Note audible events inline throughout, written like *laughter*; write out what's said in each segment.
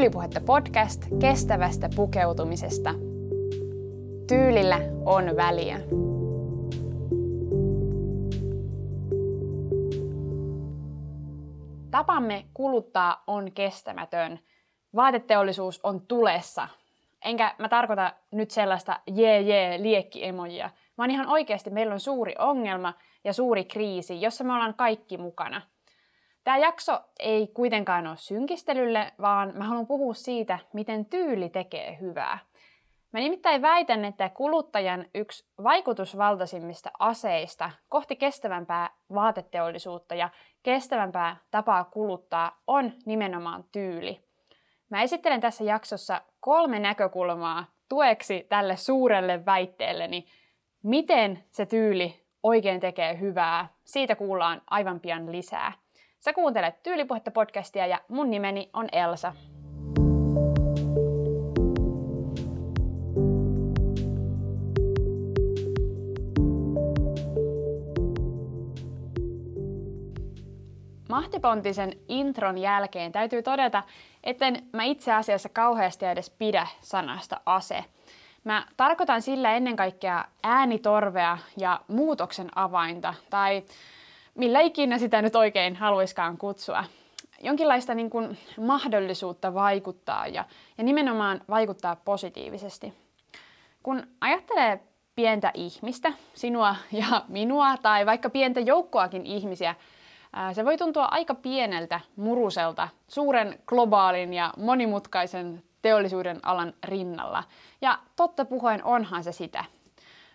Tyylipuhetta podcast kestävästä pukeutumisesta. Tyylillä on väliä. Tapamme kuluttaa on kestämätön. Vaateteollisuus on tulessa. Enkä mä tarkoita nyt sellaista jee jee liekki-emojia, vaan ihan oikeasti meillä on suuri ongelma ja suuri kriisi, jossa me ollaan kaikki mukana – Tämä jakso ei kuitenkaan ole synkistelylle, vaan mä haluan puhua siitä, miten tyyli tekee hyvää. Mä nimittäin väitän, että kuluttajan yksi vaikutusvaltaisimmista aseista kohti kestävämpää vaateteollisuutta ja kestävämpää tapaa kuluttaa on nimenomaan tyyli. Mä esittelen tässä jaksossa kolme näkökulmaa tueksi tälle suurelle väitteelleni, miten se tyyli oikein tekee hyvää. Siitä kuullaan aivan pian lisää. Sä kuuntelet Tyylipuhetta podcastia ja mun nimeni on Elsa. Mahtipontisen intron jälkeen täytyy todeta, etten mä itse asiassa kauheasti edes pidä sanasta ase. Mä tarkoitan sillä ennen kaikkea äänitorvea ja muutoksen avainta, tai millä ikinä sitä nyt oikein haluiskaan kutsua. Jonkinlaista niin kuin mahdollisuutta vaikuttaa ja, ja nimenomaan vaikuttaa positiivisesti. Kun ajattelee pientä ihmistä, sinua ja minua, tai vaikka pientä joukkoakin ihmisiä, se voi tuntua aika pieneltä muruselta suuren globaalin ja monimutkaisen teollisuuden alan rinnalla. Ja totta puheen onhan se sitä.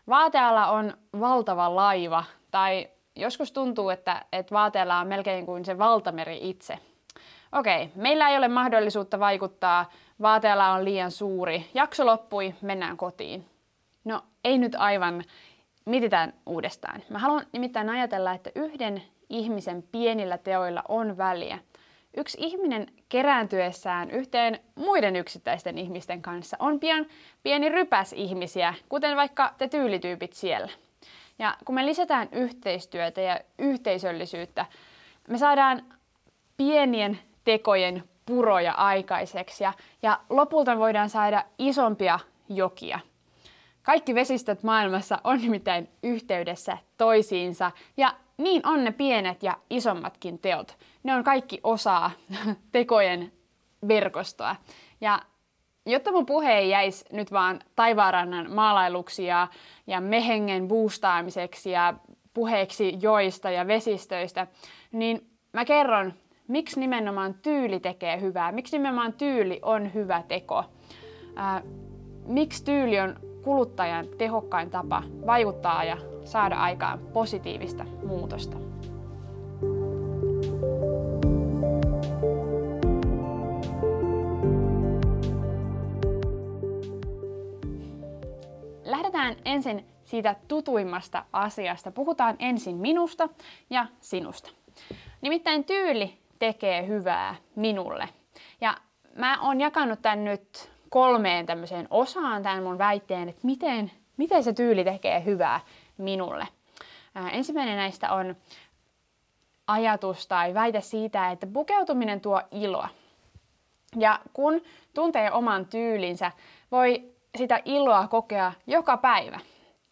Vaateala on valtava laiva, tai joskus tuntuu, että, että vaateella on melkein kuin se valtameri itse. Okei, meillä ei ole mahdollisuutta vaikuttaa, vaateella on liian suuri, jakso loppui, mennään kotiin. No, ei nyt aivan, mietitään uudestaan. Mä haluan nimittäin ajatella, että yhden ihmisen pienillä teoilla on väliä. Yksi ihminen kerääntyessään yhteen muiden yksittäisten ihmisten kanssa on pian pieni rypäs ihmisiä, kuten vaikka te tyylityypit siellä. Ja kun me lisätään yhteistyötä ja yhteisöllisyyttä, me saadaan pienien tekojen puroja aikaiseksi ja, ja lopulta voidaan saada isompia jokia. Kaikki vesistöt maailmassa on nimittäin yhteydessä toisiinsa ja niin on ne pienet ja isommatkin teot. Ne on kaikki osaa *laughs* tekojen verkostoa. Ja Jotta mun puhe ei jäisi nyt vaan taivaanrannan maalailuksi ja, ja mehengen boostaamiseksi ja puheeksi joista ja vesistöistä, niin mä kerron, miksi nimenomaan tyyli tekee hyvää, miksi nimenomaan tyyli on hyvä teko. Ää, miksi tyyli on kuluttajan tehokkain tapa vaikuttaa ja saada aikaan positiivista muutosta. Lähdetään ensin siitä tutuimmasta asiasta. Puhutaan ensin minusta ja sinusta. Nimittäin tyyli tekee hyvää minulle. Ja mä oon jakanut tämän nyt kolmeen tämmöiseen osaan tämän mun väitteen, että miten, miten se tyyli tekee hyvää minulle. Ää, ensimmäinen näistä on ajatus tai väite siitä, että pukeutuminen tuo iloa. Ja kun tuntee oman tyylinsä, voi sitä iloa kokea joka päivä.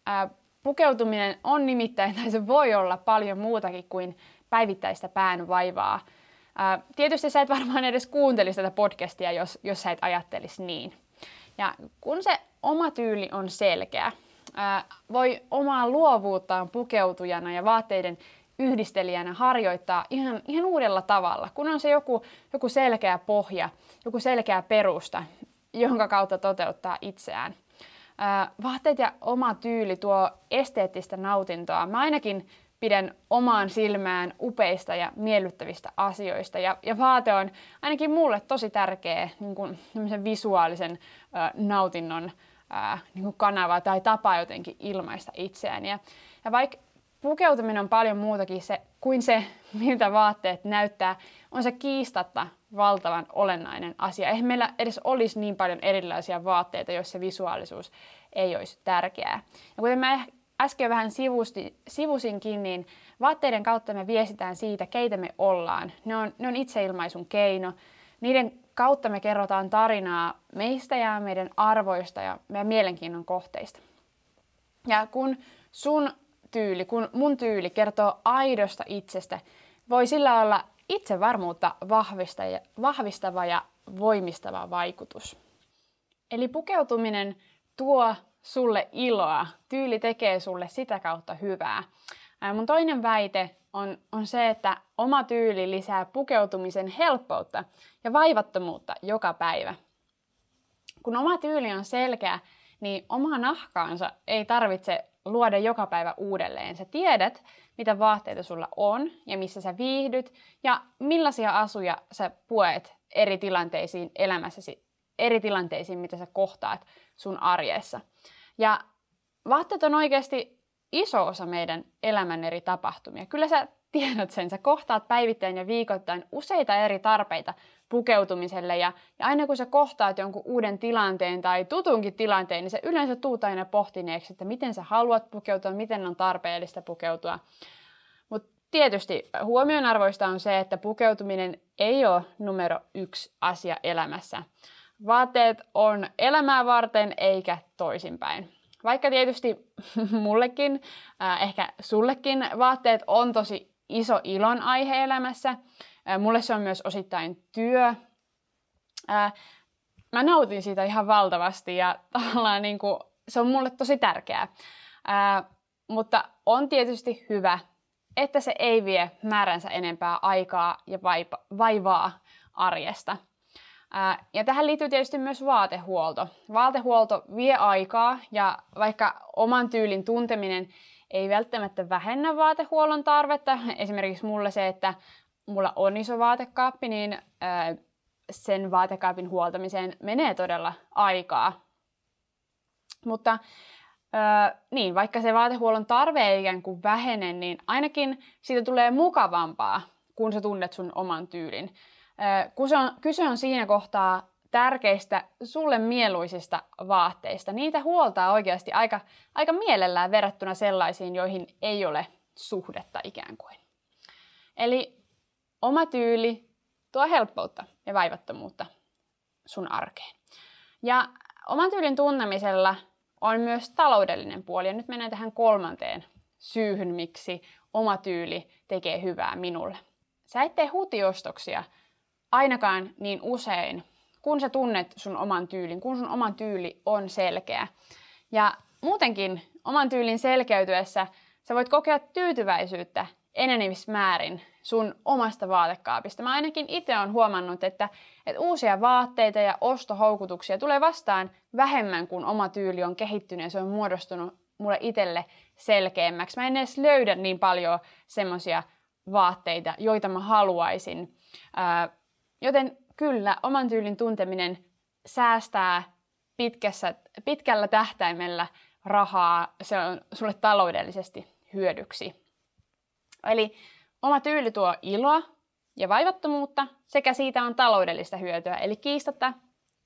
Ää, pukeutuminen on nimittäin, tai se voi olla paljon muutakin kuin päivittäistä pään vaivaa. Ää, tietysti sä et varmaan edes kuuntelisi tätä podcastia, jos, jos sä et ajattelisi niin. Ja kun se oma tyyli on selkeä, ää, voi omaa luovuuttaan pukeutujana ja vaatteiden yhdistelijänä harjoittaa ihan, ihan uudella tavalla, kun on se joku, joku selkeä pohja, joku selkeä perusta, jonka kautta toteuttaa itseään. Vaatteet ja oma tyyli tuo esteettistä nautintoa. Mä ainakin pidän omaan silmään upeista ja miellyttävistä asioista. Ja, ja vaate on ainakin mulle tosi tärkeä niin kuin, visuaalisen ö, nautinnon ö, niin kuin kanava tai tapa jotenkin ilmaista itseään. Ja, ja vaikka pukeutuminen on paljon muutakin se, kuin se, miltä vaatteet näyttää, on se kiistatta valtavan olennainen asia. Eihän meillä edes olisi niin paljon erilaisia vaatteita, jos se visuaalisuus ei olisi tärkeää. Ja kuten mä äsken vähän sivusti, sivusinkin, niin vaatteiden kautta me viestitään siitä, keitä me ollaan. Ne on, ne on itseilmaisun keino. Niiden kautta me kerrotaan tarinaa meistä ja meidän arvoista ja meidän mielenkiinnon kohteista. Ja kun sun tyyli, kun mun tyyli kertoo aidosta itsestä, voi sillä olla itsevarmuutta vahvistava ja voimistava vaikutus. Eli pukeutuminen tuo sulle iloa, tyyli tekee sulle sitä kautta hyvää. Ää, mun toinen väite on, on se, että oma tyyli lisää pukeutumisen helppoutta ja vaivattomuutta joka päivä. Kun oma tyyli on selkeä, niin oma nahkaansa ei tarvitse luoda joka päivä uudelleen. Sä tiedät, mitä vaatteita sulla on ja missä sä viihdyt ja millaisia asuja sä puet eri tilanteisiin elämässäsi, eri tilanteisiin, mitä sä kohtaat sun arjessa. Ja vaatteet on oikeasti iso osa meidän elämän eri tapahtumia. Kyllä sä tiedät sen, sä kohtaat päivittäin ja viikoittain useita eri tarpeita pukeutumiselle ja, ja aina kun sä kohtaat jonkun uuden tilanteen tai tutunkin tilanteen, niin se yleensä tuut aina pohtineeksi, että miten sä haluat pukeutua, miten on tarpeellista pukeutua. Mutta tietysti huomionarvoista on se, että pukeutuminen ei ole numero yksi asia elämässä. Vaatteet on elämää varten eikä toisinpäin. Vaikka tietysti mullekin, äh, ehkä sullekin vaatteet on tosi iso ilon aihe elämässä. Mulle se on myös osittain työ. Mä nautin siitä ihan valtavasti ja *laughs* tavallaan niin kuin, se on mulle tosi tärkeää. Mutta on tietysti hyvä, että se ei vie määränsä enempää aikaa ja vaivaa arjesta. Ja tähän liittyy tietysti myös vaatehuolto. Vaatehuolto vie aikaa ja vaikka oman tyylin tunteminen ei välttämättä vähennä vaatehuollon tarvetta, esimerkiksi mulle se, että mulla on iso vaatekaappi, niin sen vaatekaapin huoltamiseen menee todella aikaa. Mutta niin, vaikka se vaatehuollon tarve ei ikään kuin vähene, niin ainakin siitä tulee mukavampaa, kun sä tunnet sun oman tyylin. Kun se on, kyse on siinä kohtaa tärkeistä, sulle mieluisista vaatteista. Niitä huoltaa oikeasti aika, aika mielellään verrattuna sellaisiin, joihin ei ole suhdetta ikään kuin. Eli oma tyyli tuo helppoutta ja vaivattomuutta sun arkeen. Ja oman tyylin tunnemisella on myös taloudellinen puoli. Ja nyt mennään tähän kolmanteen syyhyn, miksi oma tyyli tekee hyvää minulle. Sä et tee hutiostoksia ainakaan niin usein, kun sä tunnet sun oman tyylin, kun sun oman tyyli on selkeä. Ja muutenkin oman tyylin selkeytyessä sä voit kokea tyytyväisyyttä enenevissä määrin sun omasta vaatekaapista. Mä ainakin itse olen huomannut, että, että uusia vaatteita ja ostohoukutuksia tulee vastaan vähemmän, kun oma tyyli on kehittynyt ja se on muodostunut mulle itselle selkeämmäksi. Mä en edes löydä niin paljon semmoisia vaatteita, joita mä haluaisin. Joten kyllä, oman tyylin tunteminen säästää pitkässä, pitkällä tähtäimellä rahaa, se on sulle taloudellisesti hyödyksi. Eli oma tyyli tuo iloa ja vaivattomuutta sekä siitä on taloudellista hyötyä. Eli kiistatta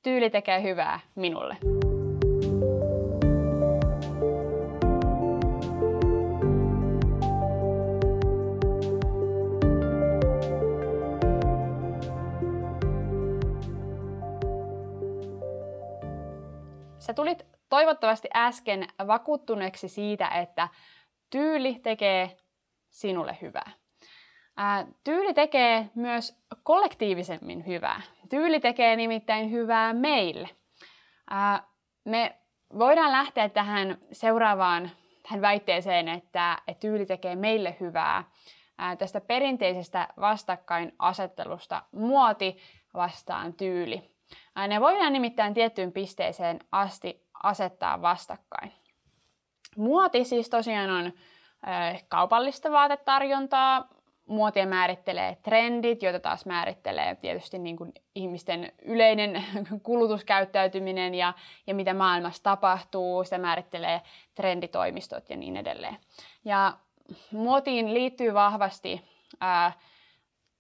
tyyli tekee hyvää minulle. Sä tulit toivottavasti äsken vakuuttuneeksi siitä, että tyyli tekee sinulle hyvää. Ää, tyyli tekee myös kollektiivisemmin hyvää. Tyyli tekee nimittäin hyvää meille. Me voidaan lähteä tähän seuraavaan tähän väitteeseen, että, tyyli tekee meille hyvää. Ää, tästä perinteisestä vastakkainasettelusta muoti vastaan tyyli. Ne voidaan nimittäin tiettyyn pisteeseen asti asettaa vastakkain. Muoti siis tosiaan on kaupallista vaatetarjontaa, muotia määrittelee trendit, joita taas määrittelee tietysti niin kuin ihmisten yleinen *laughs* kulutuskäyttäytyminen ja, ja mitä maailmassa tapahtuu. Sitä määrittelee trenditoimistot ja niin edelleen. Ja muotiin liittyy vahvasti ää,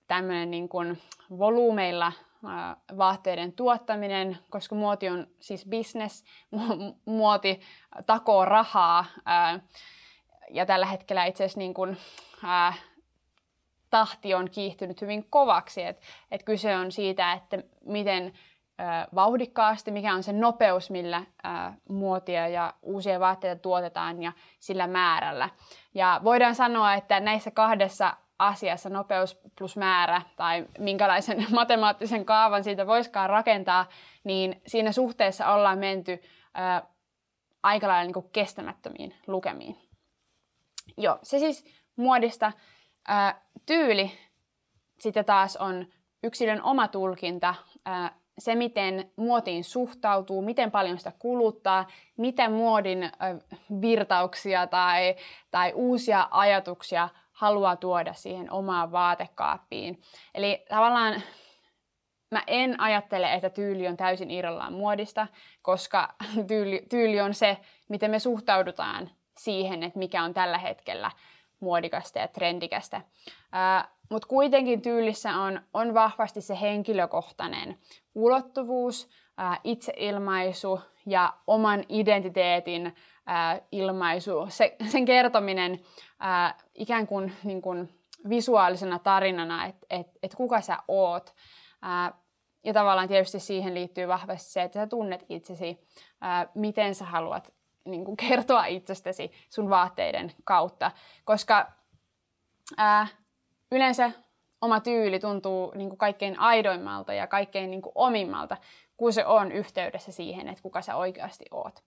tämmöinen niin kuin volyymeilla vaatteiden tuottaminen, koska muoti on siis business, *laughs* muoti takoo rahaa. Ja tällä hetkellä itse asiassa niin kuin, tahti on kiihtynyt hyvin kovaksi. Et, et kyse on siitä, että miten vauhdikkaasti, mikä on se nopeus, millä muotia ja uusia vaatteita tuotetaan ja sillä määrällä. Ja voidaan sanoa, että näissä kahdessa asiassa nopeus plus määrä tai minkälaisen *laughs* matemaattisen kaavan siitä voiskaan rakentaa, niin siinä suhteessa ollaan menty ää, aika lailla niin kestämättömiin lukemiin. Joo, se siis muodista. Ää, tyyli sitten taas on yksilön oma tulkinta, ää, se miten muotiin suhtautuu, miten paljon sitä kuluttaa, miten muodin virtauksia tai, tai uusia ajatuksia haluaa tuoda siihen omaan vaatekaappiin. Eli tavallaan mä en ajattele, että tyyli on täysin irrallaan muodista, koska *laughs* tyyli, tyyli on se, miten me suhtaudutaan siihen, että mikä on tällä hetkellä muodikasta ja trendikästä. Mutta kuitenkin tyylissä on, on vahvasti se henkilökohtainen ulottuvuus, itseilmaisu ja oman identiteetin ilmaisu, se, sen kertominen ää, ikään kuin, niin kuin visuaalisena tarinana, että et, et kuka sä oot. Ja tavallaan tietysti siihen liittyy vahvasti se, että sä tunnet itsesi, miten sä haluat niin kuin kertoa itsestäsi sun vaatteiden kautta. Koska yleensä oma tyyli tuntuu niin kuin kaikkein aidoimmalta ja kaikkein niin kuin omimmalta, kun se on yhteydessä siihen, että kuka sä oikeasti oot.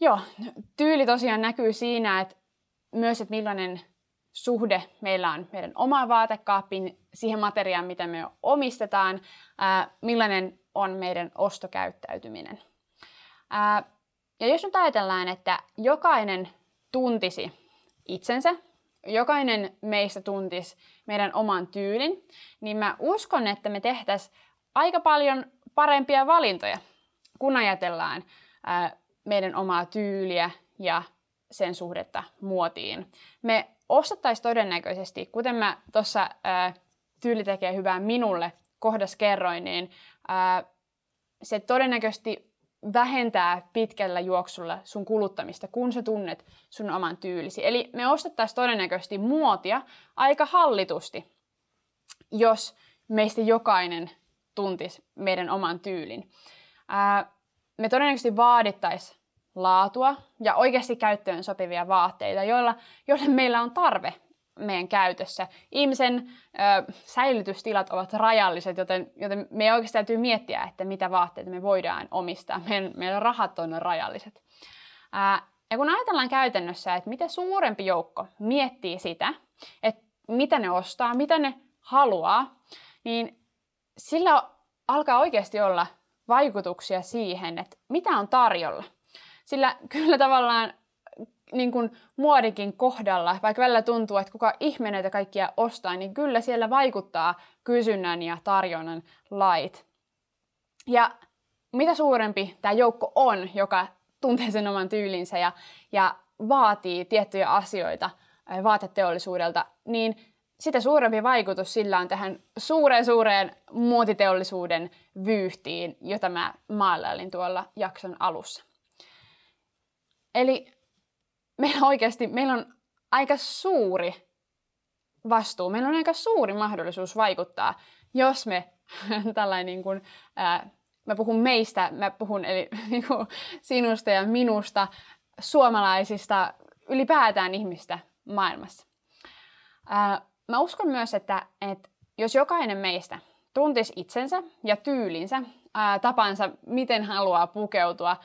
Joo, tyyli tosiaan näkyy siinä, että myös, että millainen suhde meillä on meidän oma vaatekaappiin, siihen materiaan, mitä me omistetaan, ää, millainen on meidän ostokäyttäytyminen. Ää, ja jos nyt ajatellaan, että jokainen tuntisi itsensä, jokainen meistä tuntisi meidän oman tyylin, niin mä uskon, että me tehtäisiin aika paljon parempia valintoja, kun ajatellaan ää, meidän omaa tyyliä ja sen suhdetta muotiin. Me ostettaisiin todennäköisesti, kuten mä tuossa tyyli tekee hyvää minulle kohdas kerroin, niin ää, se todennäköisesti vähentää pitkällä juoksulla sun kuluttamista, kun sä tunnet sun oman tyylisi. Eli me ostettaisiin todennäköisesti muotia aika hallitusti, jos meistä jokainen tuntisi meidän oman tyylin. Ää, me todennäköisesti vaadittaisiin laatua ja oikeasti käyttöön sopivia vaatteita, joilla, joille meillä on tarve meidän käytössä. Ihmisen ö, säilytystilat ovat rajalliset, joten, joten me oikeasti täytyy miettiä, että mitä vaatteita me voidaan omistaa. Meidän, meidän rahat on rajalliset. Ää, ja kun ajatellaan käytännössä, että mitä suurempi joukko miettii sitä, että mitä ne ostaa, mitä ne haluaa, niin sillä alkaa oikeasti olla vaikutuksia siihen, että mitä on tarjolla. Sillä kyllä tavallaan niin kuin muodikin kohdalla, vaikka välillä tuntuu, että kuka ihme näitä kaikkia ostaa, niin kyllä siellä vaikuttaa kysynnän ja tarjonnan lait. Ja mitä suurempi tämä joukko on, joka tuntee sen oman tyylinsä ja, ja vaatii tiettyjä asioita vaateteollisuudelta, niin sitä suurempi vaikutus sillä on tähän suureen suureen muotiteollisuuden vyyhtiin, jota mä maalailin tuolla jakson alussa. Eli meillä oikeasti meillä on aika suuri vastuu, meillä on aika suuri mahdollisuus vaikuttaa, jos me *laughs* tällainen niin kuin, ää, mä puhun meistä, mä puhun eli *laughs* niin kuin, sinusta ja minusta, suomalaisista, ylipäätään ihmistä maailmassa. Ää, mä uskon myös, että, että jos jokainen meistä tuntisi itsensä ja tyylinsä, ää, tapansa, miten haluaa pukeutua,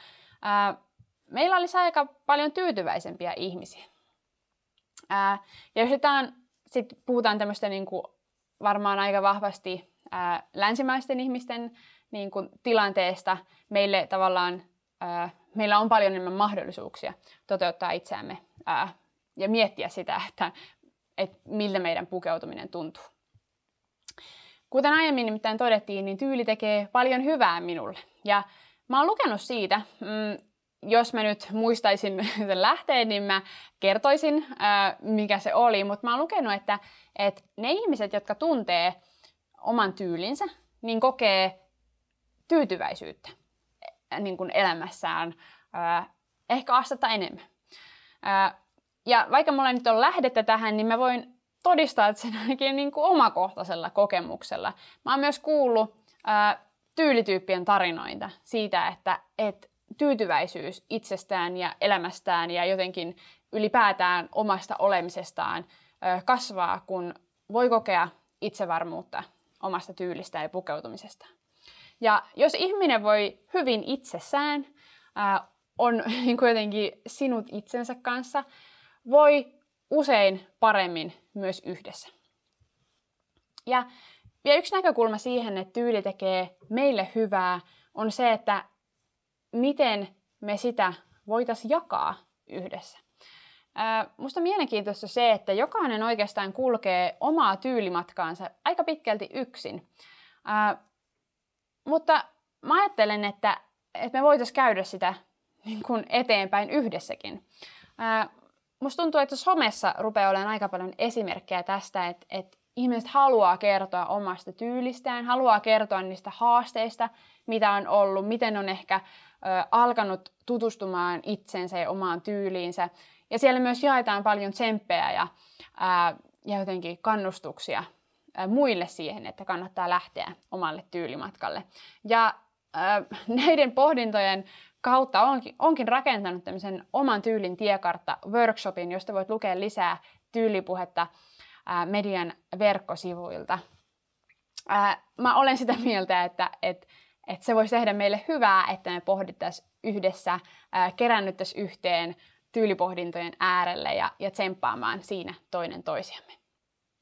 ää, meillä olisi aika paljon tyytyväisempiä ihmisiä. Ää, ja jos jotain, sit puhutaan tämmöistä niin kuin varmaan aika vahvasti ää, länsimaisten ihmisten niin kuin, tilanteesta, meille tavallaan, ää, meillä on paljon enemmän mahdollisuuksia toteuttaa itseämme ää, ja miettiä sitä, että, että miltä meidän pukeutuminen tuntuu. Kuten aiemmin nimittäin todettiin, niin tyyli tekee paljon hyvää minulle. Ja mä oon lukenut siitä mm, jos mä nyt muistaisin *laughs* sen lähteen, niin mä kertoisin, mikä se oli. Mutta mä oon lukenut, että, että ne ihmiset, jotka tuntee oman tyylinsä, niin kokee tyytyväisyyttä niin kuin elämässään ää, ehkä astetta enemmän. Ja vaikka mulla nyt on lähdettä tähän, niin mä voin todistaa että sen ainakin niin kuin omakohtaisella kokemuksella. Mä oon myös kuullut tyylityyppien tarinoita siitä, että et tyytyväisyys itsestään ja elämästään ja jotenkin ylipäätään omasta olemisestaan kasvaa, kun voi kokea itsevarmuutta omasta tyylistä ja pukeutumisesta. Ja jos ihminen voi hyvin itsessään, ää, on *laughs* niin jotenkin sinut itsensä kanssa, voi usein paremmin myös yhdessä. Ja vielä yksi näkökulma siihen, että tyyli tekee meille hyvää, on se, että miten me sitä voitaisiin jakaa yhdessä. Musta mielenkiintoista se, että jokainen oikeastaan kulkee omaa tyylimatkaansa aika pitkälti yksin. Mutta mä ajattelen, että, että me voitaisiin käydä sitä niin kuin eteenpäin yhdessäkin. musta tuntuu, että somessa rupeaa olemaan aika paljon esimerkkejä tästä, että, että ihmiset haluaa kertoa omasta tyylistään, haluaa kertoa niistä haasteista, mitä on ollut, miten on ehkä alkanut tutustumaan itsensä ja omaan tyyliinsä. Ja siellä myös jaetaan paljon tsemppejä ja, ää, ja jotenkin kannustuksia ää, muille siihen, että kannattaa lähteä omalle tyylimatkalle. Ja ää, *laughs* näiden pohdintojen kautta onkin, onkin rakentanut tämmöisen oman tyylin tiekartta workshopin, josta voit lukea lisää tyylipuhetta ää, median verkkosivuilta. Ää, mä olen sitä mieltä, että et, et se voisi tehdä meille hyvää, että me pohdittaisiin yhdessä, kerännyttäisiin yhteen tyylipohdintojen äärelle ja, ja tsemppaamaan siinä toinen toisiamme.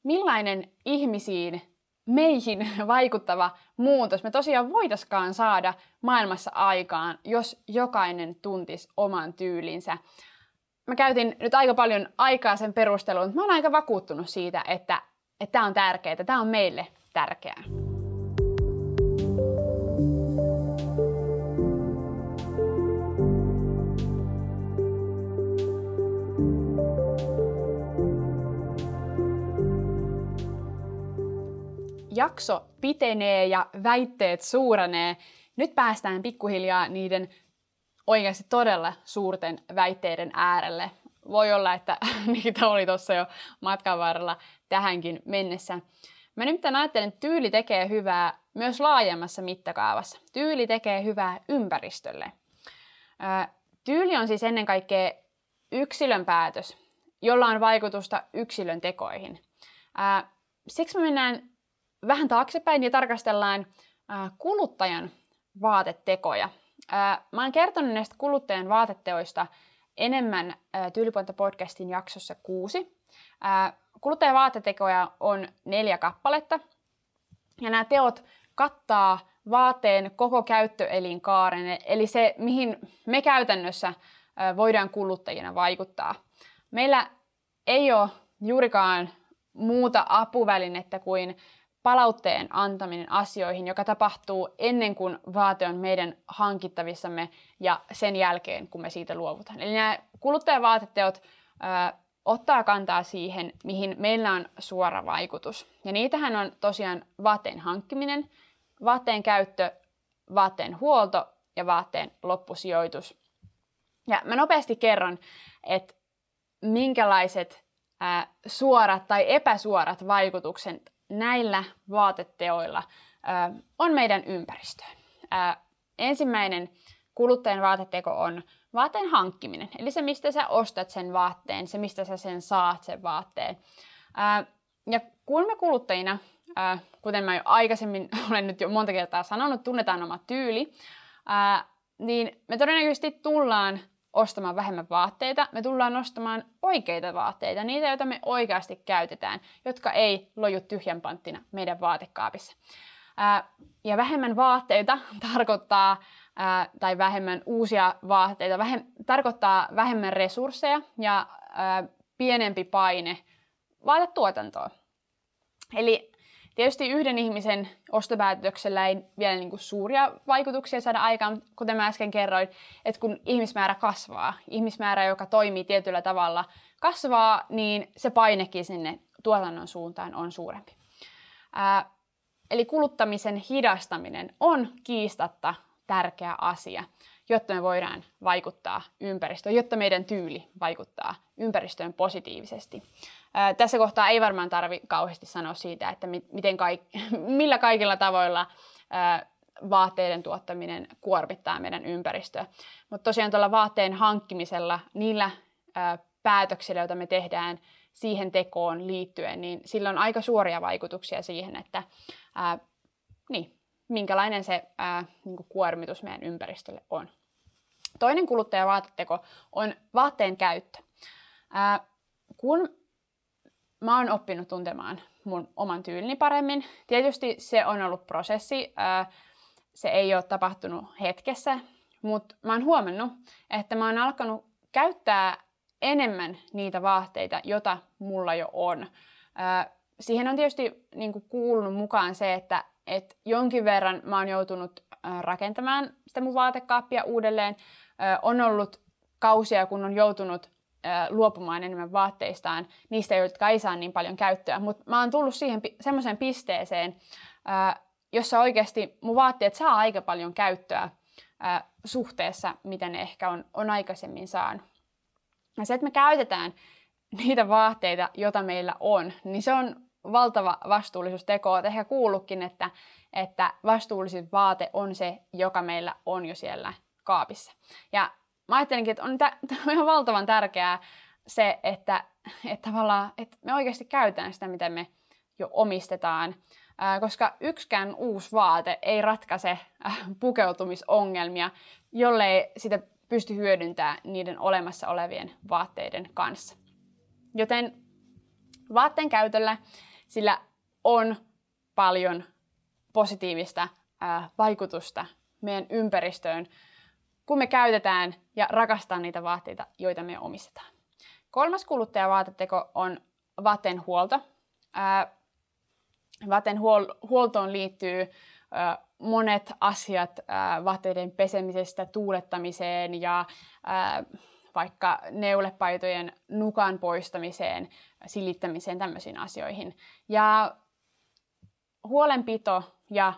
Millainen ihmisiin meihin vaikuttava muutos me tosiaan voitaskaan saada maailmassa aikaan, jos jokainen tuntisi oman tyylinsä. Mä käytin nyt aika paljon aikaa sen perusteluun, mutta mä oon aika vakuuttunut siitä, että tämä on tärkeää, tämä on meille tärkeää. Jakso pitenee ja väitteet suurenee. Nyt päästään pikkuhiljaa niiden oikeasti todella suurten väitteiden äärelle. Voi olla, että *laughs* niitä oli tuossa jo matkan varrella tähänkin mennessä. Mä nyt ajattelen, että tyyli tekee hyvää myös laajemmassa mittakaavassa. Tyyli tekee hyvää ympäristölle. Tyyli on siis ennen kaikkea yksilön päätös, jolla on vaikutusta yksilön tekoihin. Siksi me mennään vähän taaksepäin ja tarkastellaan kuluttajan vaatetekoja. Mä oon kertonut näistä kuluttajan vaateteoista enemmän Tyylipointa-podcastin jaksossa kuusi. Kuluttajan vaatetekoja on neljä kappaletta. Ja nämä teot kattaa vaatteen koko käyttöelinkaaren, eli se, mihin me käytännössä voidaan kuluttajina vaikuttaa. Meillä ei ole juurikaan muuta apuvälinettä kuin palautteen antaminen asioihin, joka tapahtuu ennen kuin vaate on meidän hankittavissamme ja sen jälkeen, kun me siitä luovutaan. Eli nämä kuluttajavaateteot ö, ottaa kantaa siihen, mihin meillä on suora vaikutus. Ja niitähän on tosiaan vaatteen hankkiminen, vaatteen käyttö, vaatteen huolto ja vaatteen loppusijoitus. Ja mä nopeasti kerron, että minkälaiset ää, suorat tai epäsuorat vaikutukset näillä vaateteoilla on meidän ympäristöön. Ensimmäinen kuluttajan vaateteko on vaatteen hankkiminen, eli se, mistä sä ostat sen vaatteen, se, mistä sä sen saat sen vaatteen. Ja kun me kuluttajina, kuten mä jo aikaisemmin *laughs* olen nyt jo monta kertaa sanonut, tunnetaan oma tyyli, niin me todennäköisesti tullaan ostamaan vähemmän vaatteita, me tullaan ostamaan oikeita vaatteita, niitä, joita me oikeasti käytetään, jotka ei loju tyhjän panttina meidän vaatekaapissa. Ää, ja vähemmän vaatteita *laughs* tarkoittaa, ää, tai vähemmän uusia vaatteita, vähem, tarkoittaa vähemmän resursseja ja ää, pienempi paine vaatetuotantoon. Eli Tietysti yhden ihmisen ostopäätöksellä ei vielä niin kuin suuria vaikutuksia saada aikaan, kuten mä äsken kerroin, että kun ihmismäärä kasvaa, ihmismäärä, joka toimii tietyllä tavalla, kasvaa, niin se painekin sinne tuotannon suuntaan on suurempi. Ää, eli kuluttamisen hidastaminen on kiistatta tärkeä asia. Jotta me voidaan vaikuttaa ympäristöön, jotta meidän tyyli vaikuttaa ympäristöön positiivisesti. Ää, tässä kohtaa ei varmaan tarvi kauheasti sanoa siitä, että miten kaik- *laughs* millä kaikilla tavoilla ää, vaatteiden tuottaminen kuormittaa meidän ympäristöä. Mutta tosiaan tuolla vaatteen hankkimisella, niillä ää, päätöksillä, joita me tehdään siihen tekoon liittyen, niin sillä on aika suoria vaikutuksia siihen, että ää, niin, minkälainen se ää, niin kuin kuormitus meidän ympäristölle on. Toinen kuluttajavaateteko on vaatteen käyttö. Ää, kun mä oon oppinut tuntemaan mun oman tyylini paremmin, tietysti se on ollut prosessi, ää, se ei ole tapahtunut hetkessä, mutta mä oon huomannut, että mä oon alkanut käyttää enemmän niitä vaatteita, joita mulla jo on. Ää, siihen on tietysti niin kuulunut mukaan se, että et jonkin verran mä oon joutunut rakentamaan sitä mun vaatekaappia uudelleen. On ollut kausia, kun on joutunut luopumaan enemmän vaatteistaan, niistä, jotka ei saa niin paljon käyttöä. Mutta mä oon tullut siihen semmoiseen pisteeseen, jossa oikeasti mun vaatteet saa aika paljon käyttöä suhteessa, mitä ne ehkä on, on aikaisemmin saanut. Ja se, että me käytetään niitä vaatteita, joita meillä on, niin se on valtava vastuullisuusteko. Olet ehkä kuullutkin, että, että vastuullisin vaate on se, joka meillä on jo siellä kaapissa. Ja mä ajattelinkin, että on, *laughs* on ihan valtavan tärkeää se, että, että, tavallaan, että me oikeasti käytetään sitä, mitä me jo omistetaan. Koska yksikään uusi vaate ei ratkaise pukeutumisongelmia, jollei sitä pysty hyödyntämään niiden olemassa olevien vaatteiden kanssa. Joten vaatteen käytöllä sillä on paljon positiivista ää, vaikutusta meidän ympäristöön, kun me käytetään ja rakastaa niitä vaatteita, joita me omistetaan. Kolmas kuluttajavaateteko on vaatteen huolto. Ää, vaatteen huol- huoltoon liittyy ää, monet asiat vaatteiden pesemisestä tuulettamiseen ja vaikka neulepaitojen nukan poistamiseen, silittämiseen, tämmöisiin asioihin. Ja huolenpito ja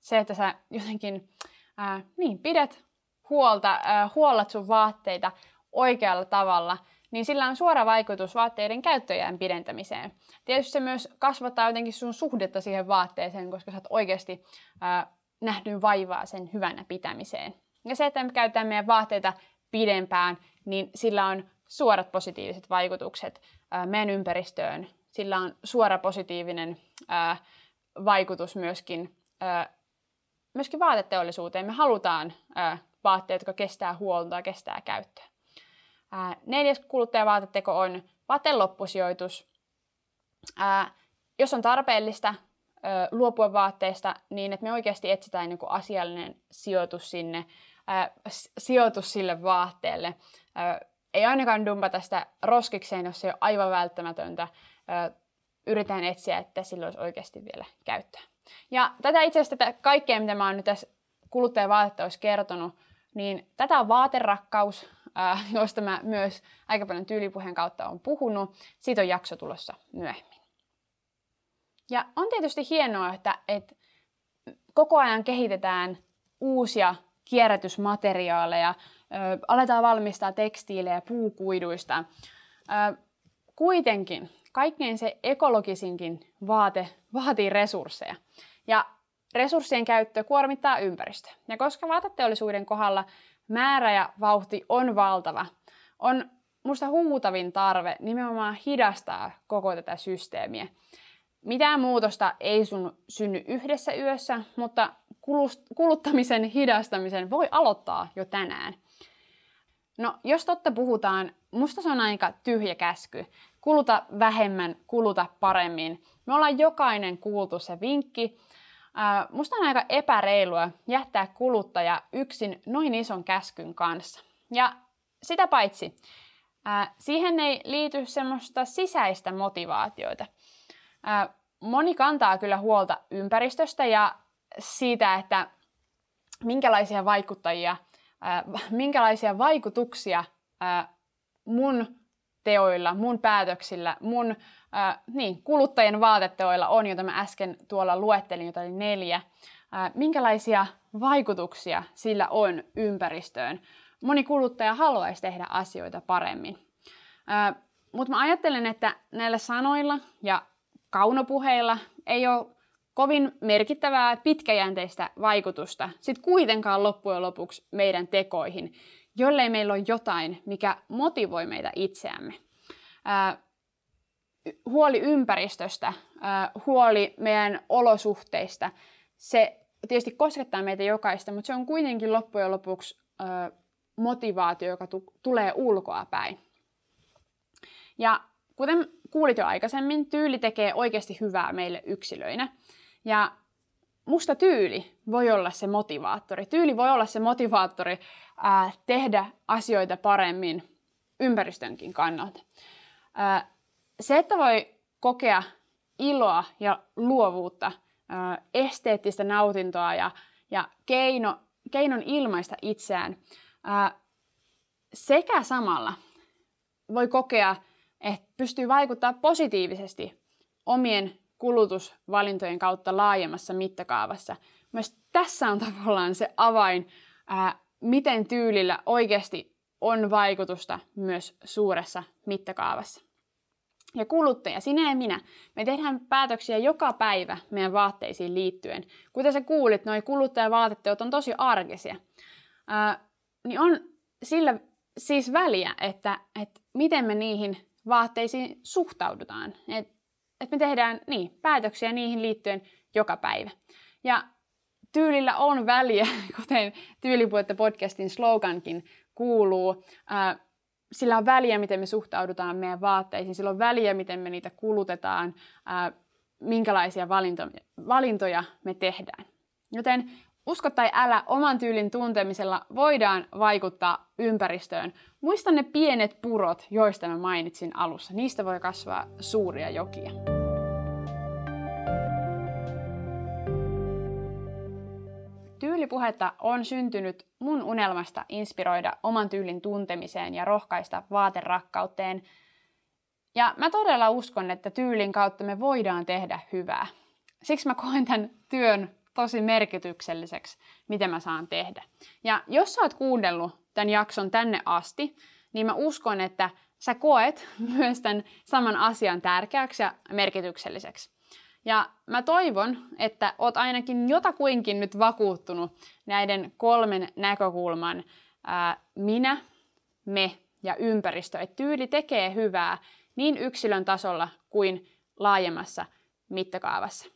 se, että sä jotenkin ää, niin, pidät huolta, ää, huollat sun vaatteita oikealla tavalla, niin sillä on suora vaikutus vaatteiden käyttöjään pidentämiseen. Tietysti se myös kasvattaa jotenkin sun suhdetta siihen vaatteeseen, koska sä oot oikeasti ää, nähnyt vaivaa sen hyvänä pitämiseen. Ja se, että me käytetään meidän vaatteita pidempään, niin sillä on suorat positiiviset vaikutukset meidän ympäristöön. Sillä on suora positiivinen vaikutus myöskin, myöskin vaateteollisuuteen. Me halutaan vaatteet, jotka kestää huoltoa, kestää käyttöä. Neljäs kuluttajavaateteko on vaatteen loppusijoitus. Ää, jos on tarpeellista luopua vaatteesta niin, että me oikeasti etsitään niin asiallinen sijoitus sinne, ää, sijoitus sille vaatteelle. Ää, ei ainakaan dumpata sitä roskikseen, jos se on aivan välttämätöntä. Ää, yritän etsiä, että sillä olisi oikeasti vielä käyttöä. Ja tätä itse asiassa tätä kaikkea, mitä mä oon nyt tässä kuluttajavaatetta olisi kertonut, niin tätä on vaaterakkaus, ää, josta mä myös aika paljon tyylipuheen kautta on puhunut. Siitä on jakso tulossa myöhemmin. Ja on tietysti hienoa, että, että koko ajan kehitetään uusia kierrätysmateriaaleja, aletaan valmistaa tekstiilejä puukuiduista. Kuitenkin kaikkein se ekologisinkin vaate vaatii resursseja. Ja resurssien käyttö kuormittaa ympäristöä. Ja koska vaateteollisuuden kohdalla määrä ja vauhti on valtava, on musta huutavin tarve nimenomaan hidastaa koko tätä systeemiä. Mitään muutosta ei sun synny yhdessä yössä, mutta kuluttamisen hidastamisen voi aloittaa jo tänään. No, jos totta puhutaan, musta se on aika tyhjä käsky. Kuluta vähemmän, kuluta paremmin. Me ollaan jokainen kuultu se vinkki. musta on aika epäreilua jättää kuluttaja yksin noin ison käskyn kanssa. Ja sitä paitsi, siihen ei liity semmoista sisäistä motivaatioita. moni kantaa kyllä huolta ympäristöstä ja siitä, että minkälaisia vaikuttajia, minkälaisia vaikutuksia mun teoilla, mun päätöksillä, mun niin, kuluttajien vaateteoilla on, jota mä äsken tuolla luettelin, jota oli neljä, minkälaisia vaikutuksia sillä on ympäristöön. Moni kuluttaja haluaisi tehdä asioita paremmin. Mutta mä ajattelen, että näillä sanoilla ja kaunopuheilla ei ole kovin merkittävää pitkäjänteistä vaikutusta sit kuitenkaan loppujen lopuksi meidän tekoihin, jollei meillä ole jotain, mikä motivoi meitä itseämme. Ää, huoli ympäristöstä, ää, huoli meidän olosuhteista, se tietysti koskettaa meitä jokaista, mutta se on kuitenkin loppujen lopuksi ää, motivaatio, joka tu- tulee ulkoa päin. Ja kuten kuulit jo aikaisemmin, tyyli tekee oikeasti hyvää meille yksilöinä. Ja musta tyyli voi olla se motivaattori. Tyyli voi olla se motivaattori ää, tehdä asioita paremmin ympäristönkin kannalta. Ää, se, että voi kokea iloa ja luovuutta, ää, esteettistä nautintoa ja, ja keino, keinon ilmaista itseään, ää, sekä samalla voi kokea, että pystyy vaikuttaa positiivisesti omien kulutusvalintojen kautta laajemmassa mittakaavassa. Myös tässä on tavallaan se avain, ää, miten tyylillä oikeasti on vaikutusta myös suuressa mittakaavassa. Ja kuluttaja, sinä ja minä, me tehdään päätöksiä joka päivä meidän vaatteisiin liittyen. Kuten sä kuulit, noi kuluttajavaateteot on tosi arkisia. Ää, niin on sillä siis väliä, että, että miten me niihin vaatteisiin suhtaudutaan. Että et me tehdään niin, päätöksiä niihin liittyen joka päivä. Ja tyylillä on väliä, *laughs* kuten Tyylipuetta podcastin slogankin kuuluu. Sillä on väliä, miten me suhtaudutaan meidän vaatteisiin, sillä on väliä, miten me niitä kulutetaan, minkälaisia valintoja, valintoja me tehdään. Joten Usko tai älä, oman tyylin tuntemisella voidaan vaikuttaa ympäristöön. Muista ne pienet purot, joista mä mainitsin alussa. Niistä voi kasvaa suuria jokia. Tyylipuhetta on syntynyt mun unelmasta inspiroida oman tyylin tuntemiseen ja rohkaista vaaterakkauteen. Ja mä todella uskon, että tyylin kautta me voidaan tehdä hyvää. Siksi mä koen tämän työn tosi merkitykselliseksi, mitä mä saan tehdä. Ja jos sä oot kuunnellut tämän jakson tänne asti, niin mä uskon, että sä koet *laughs* myös tämän saman asian tärkeäksi ja merkitykselliseksi. Ja mä toivon, että oot ainakin jotakuinkin nyt vakuuttunut näiden kolmen näkökulman ää, minä, me ja ympäristö, että tyyli tekee hyvää niin yksilön tasolla kuin laajemmassa mittakaavassa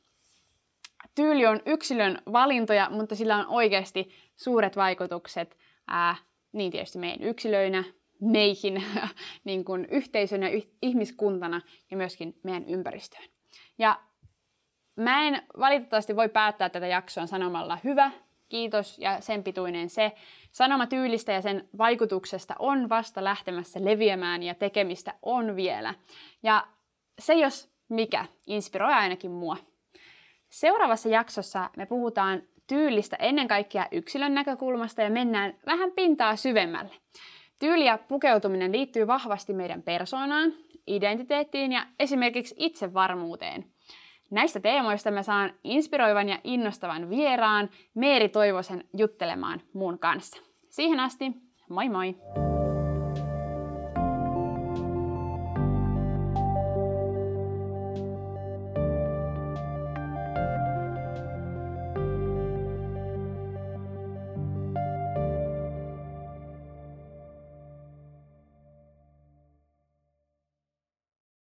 tyyli on yksilön valintoja, mutta sillä on oikeasti suuret vaikutukset ää, niin tietysti meidän yksilöinä, meihin *laughs* niin kuin yhteisönä, yh- ihmiskuntana ja myöskin meidän ympäristöön. Ja mä en valitettavasti voi päättää tätä jaksoa sanomalla hyvä, kiitos ja sen pituinen se. Sanoma tyylistä ja sen vaikutuksesta on vasta lähtemässä leviämään ja tekemistä on vielä. Ja se jos mikä inspiroi ainakin mua. Seuraavassa jaksossa me puhutaan tyylistä ennen kaikkea yksilön näkökulmasta ja mennään vähän pintaa syvemmälle. Tyyli ja pukeutuminen liittyy vahvasti meidän persoonaan, identiteettiin ja esimerkiksi itsevarmuuteen. Näistä teemoista mä saan inspiroivan ja innostavan vieraan Meeri Toivosen juttelemaan mun kanssa. Siihen asti, moi moi!